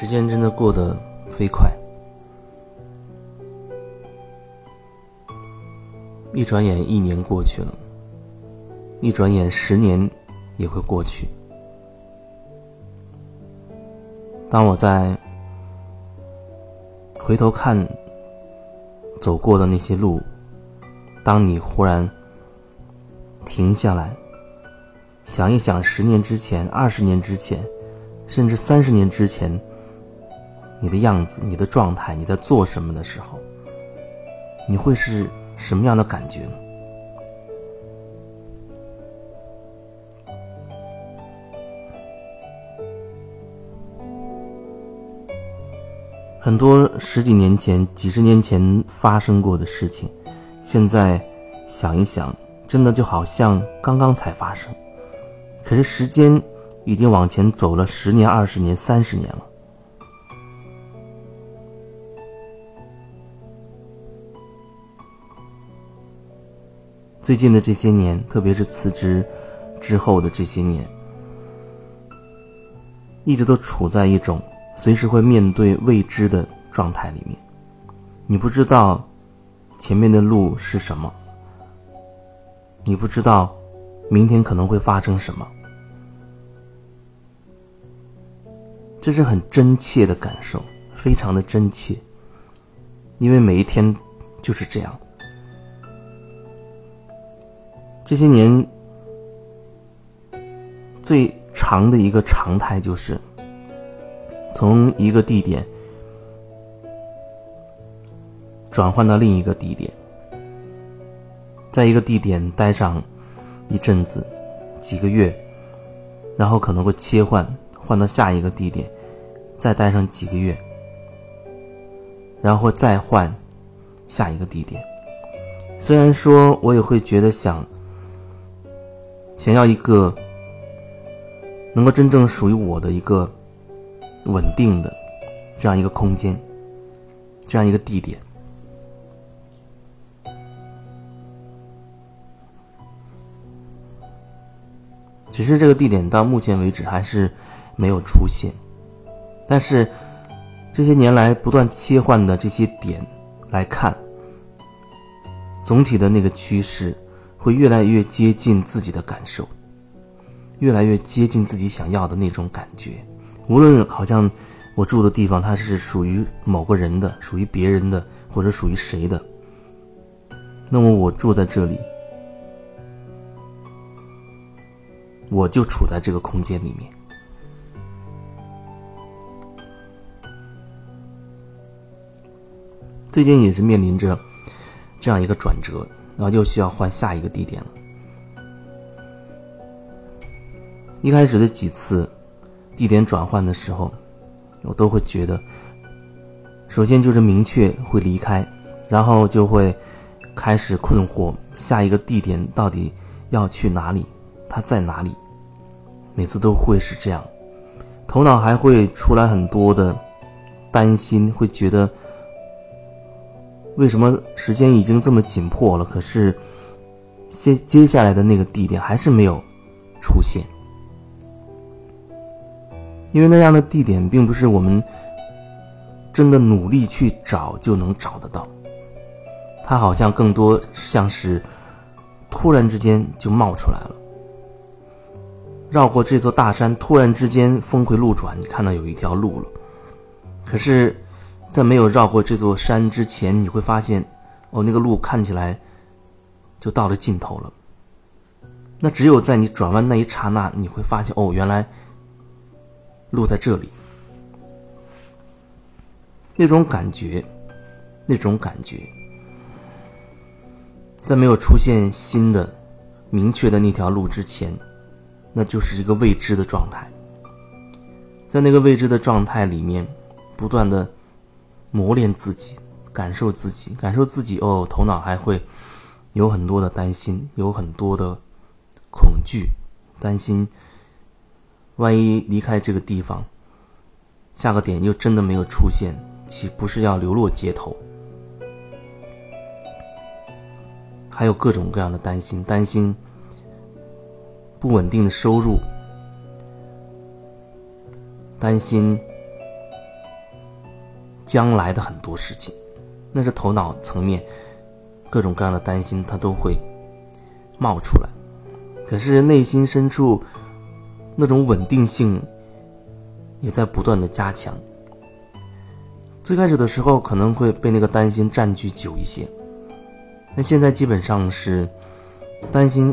时间真的过得飞快，一转眼一年过去了，一转眼十年也会过去。当我在回头看走过的那些路，当你忽然停下来，想一想十年之前、二十年之前。甚至三十年之前，你的样子、你的状态、你在做什么的时候，你会是什么样的感觉呢？很多十几年前、几十年前发生过的事情，现在想一想，真的就好像刚刚才发生。可是时间。已经往前走了十年、二十年、三十年了。最近的这些年，特别是辞职之后的这些年，一直都处在一种随时会面对未知的状态里面。你不知道前面的路是什么，你不知道明天可能会发生什么。这是很真切的感受，非常的真切，因为每一天就是这样。这些年最长的一个常态就是，从一个地点转换到另一个地点，在一个地点待上一阵子，几个月，然后可能会切换。换到下一个地点，再待上几个月，然后再换下一个地点。虽然说我也会觉得想想要一个能够真正属于我的一个稳定的这样一个空间，这样一个地点。只是这个地点到目前为止还是。没有出现，但是这些年来不断切换的这些点来看，总体的那个趋势会越来越接近自己的感受，越来越接近自己想要的那种感觉。无论好像我住的地方它是属于某个人的，属于别人的，或者属于谁的，那么我住在这里，我就处在这个空间里面。最近也是面临着这样一个转折，然后又需要换下一个地点了。一开始的几次地点转换的时候，我都会觉得，首先就是明确会离开，然后就会开始困惑下一个地点到底要去哪里，它在哪里？每次都会是这样，头脑还会出来很多的担心，会觉得。为什么时间已经这么紧迫了，可是接接下来的那个地点还是没有出现？因为那样的地点并不是我们真的努力去找就能找得到，它好像更多像是突然之间就冒出来了。绕过这座大山，突然之间峰回路转，你看到有一条路了，可是。在没有绕过这座山之前，你会发现，哦，那个路看起来就到了尽头了。那只有在你转弯那一刹那，你会发现，哦，原来路在这里。那种感觉，那种感觉，在没有出现新的、明确的那条路之前，那就是一个未知的状态。在那个未知的状态里面，不断的。磨练自己，感受自己，感受自己哦。头脑还会有很多的担心，有很多的恐惧，担心万一离开这个地方，下个点又真的没有出现，岂不是要流落街头？还有各种各样的担心，担心不稳定的收入，担心将来的很多事情，那是头脑层面各种各样的担心，它都会冒出来。可是内心深处那种稳定性也在不断的加强。最开始的时候可能会被那个担心占据久一些，但现在基本上是担心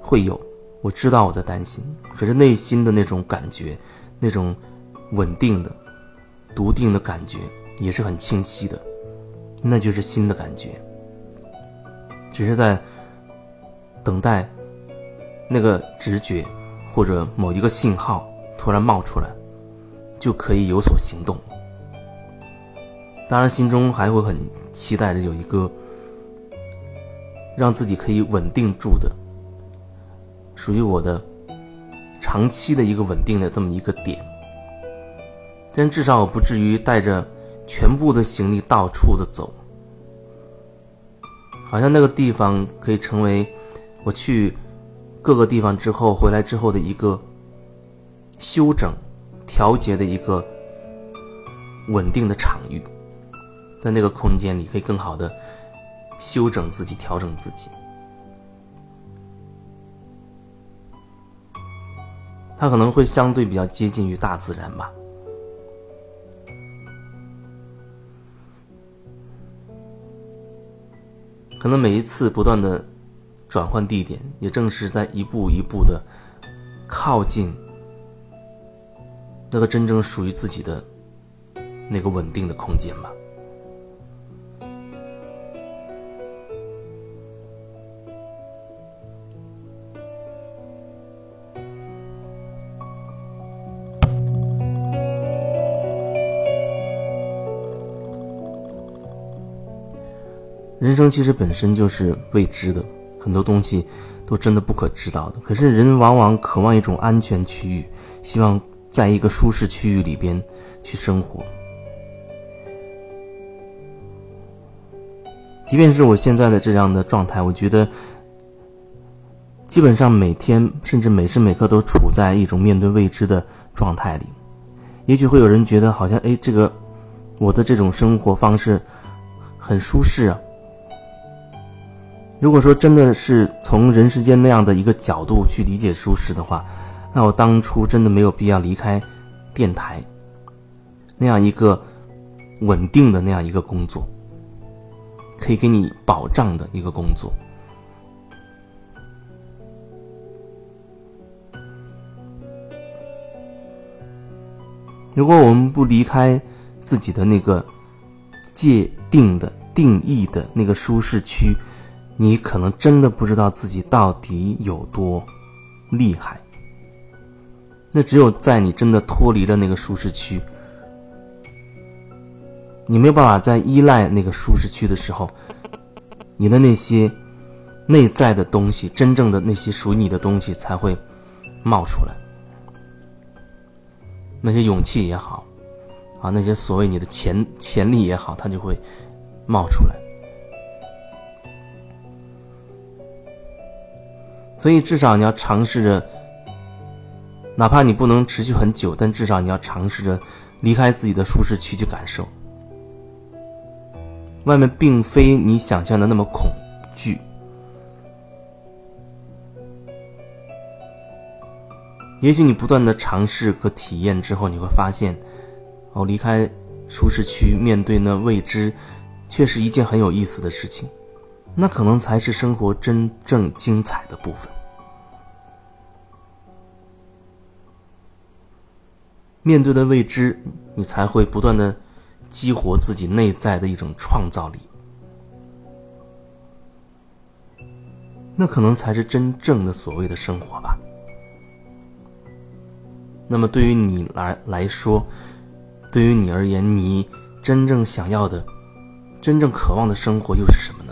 会有，我知道我在担心，可是内心的那种感觉，那种稳定的。笃定的感觉也是很清晰的，那就是心的感觉。只是在等待那个直觉或者某一个信号突然冒出来，就可以有所行动。当然，心中还会很期待着有一个让自己可以稳定住的、属于我的长期的一个稳定的这么一个点。但至少我不至于带着全部的行李到处的走，好像那个地方可以成为我去各个地方之后回来之后的一个休整、调节的一个稳定的场域，在那个空间里可以更好的休整自己、调整自己。它可能会相对比较接近于大自然吧。可能每一次不断的转换地点，也正是在一步一步的靠近那个真正属于自己的那个稳定的空间吧。人生其实本身就是未知的，很多东西都真的不可知道的。可是人往往渴望一种安全区域，希望在一个舒适区域里边去生活。即便是我现在的这样的状态，我觉得基本上每天甚至每时每刻都处在一种面对未知的状态里。也许会有人觉得，好像哎，这个我的这种生活方式很舒适啊。如果说真的是从人世间那样的一个角度去理解舒适的话，那我当初真的没有必要离开电台那样一个稳定的那样一个工作，可以给你保障的一个工作。如果我们不离开自己的那个界定的定义的那个舒适区，你可能真的不知道自己到底有多厉害。那只有在你真的脱离了那个舒适区，你没有办法再依赖那个舒适区的时候，你的那些内在的东西，真正的那些属于你的东西才会冒出来。那些勇气也好，啊，那些所谓你的潜潜力也好，它就会冒出来。所以，至少你要尝试着，哪怕你不能持续很久，但至少你要尝试着离开自己的舒适区去感受。外面并非你想象的那么恐惧。也许你不断的尝试和体验之后，你会发现，哦，离开舒适区，面对那未知，却是一件很有意思的事情。那可能才是生活真正精彩的部分。面对的未知，你才会不断的激活自己内在的一种创造力。那可能才是真正的所谓的生活吧。那么对于你来来说，对于你而言，你真正想要的、真正渴望的生活又是什么呢？